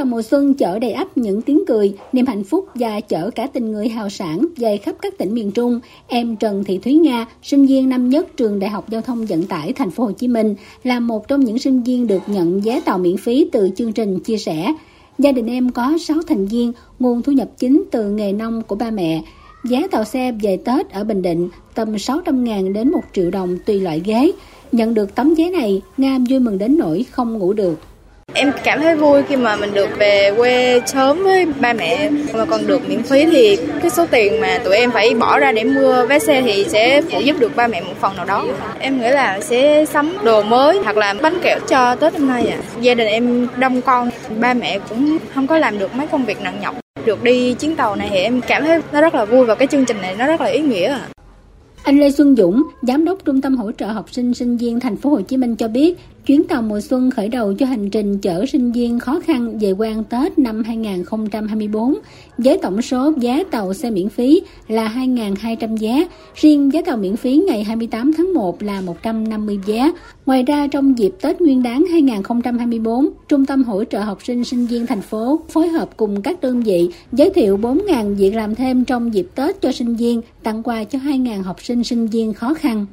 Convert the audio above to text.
tàu mùa xuân chở đầy ắp những tiếng cười, niềm hạnh phúc và chở cả tình người hào sản dày khắp các tỉnh miền Trung. Em Trần Thị Thúy Nga, sinh viên năm nhất trường Đại học Giao thông Vận tải Thành phố Hồ Chí Minh, là một trong những sinh viên được nhận vé tàu miễn phí từ chương trình chia sẻ. Gia đình em có 6 thành viên, nguồn thu nhập chính từ nghề nông của ba mẹ. Giá tàu xe về Tết ở Bình Định tầm 600.000 đến 1 triệu đồng tùy loại ghế. Nhận được tấm vé này, Nga vui mừng đến nỗi không ngủ được. Em cảm thấy vui khi mà mình được về quê sớm với ba mẹ mà còn được miễn phí thì cái số tiền mà tụi em phải bỏ ra để mua vé xe thì sẽ phụ giúp được ba mẹ một phần nào đó. Em nghĩ là sẽ sắm đồ mới hoặc là bánh kẹo cho Tết năm nay à. Gia đình em đông con, ba mẹ cũng không có làm được mấy công việc nặng nhọc. Được đi chuyến tàu này thì em cảm thấy nó rất là vui và cái chương trình này nó rất là ý nghĩa à. Anh Lê Xuân Dũng, giám đốc Trung tâm hỗ trợ học sinh sinh viên thành phố Hồ Chí Minh cho biết, chuyến tàu mùa xuân khởi đầu cho hành trình chở sinh viên khó khăn về quê ăn Tết năm 2024 với tổng số giá tàu xe miễn phí là 2.200 vé, riêng giá tàu miễn phí ngày 28 tháng 1 là 150 vé. Ngoài ra trong dịp Tết Nguyên đán 2024, Trung tâm hỗ trợ học sinh sinh viên thành phố phối hợp cùng các đơn vị giới thiệu 4.000 việc làm thêm trong dịp Tết cho sinh viên, tặng quà cho 2.000 học sinh sinh viên khó khăn.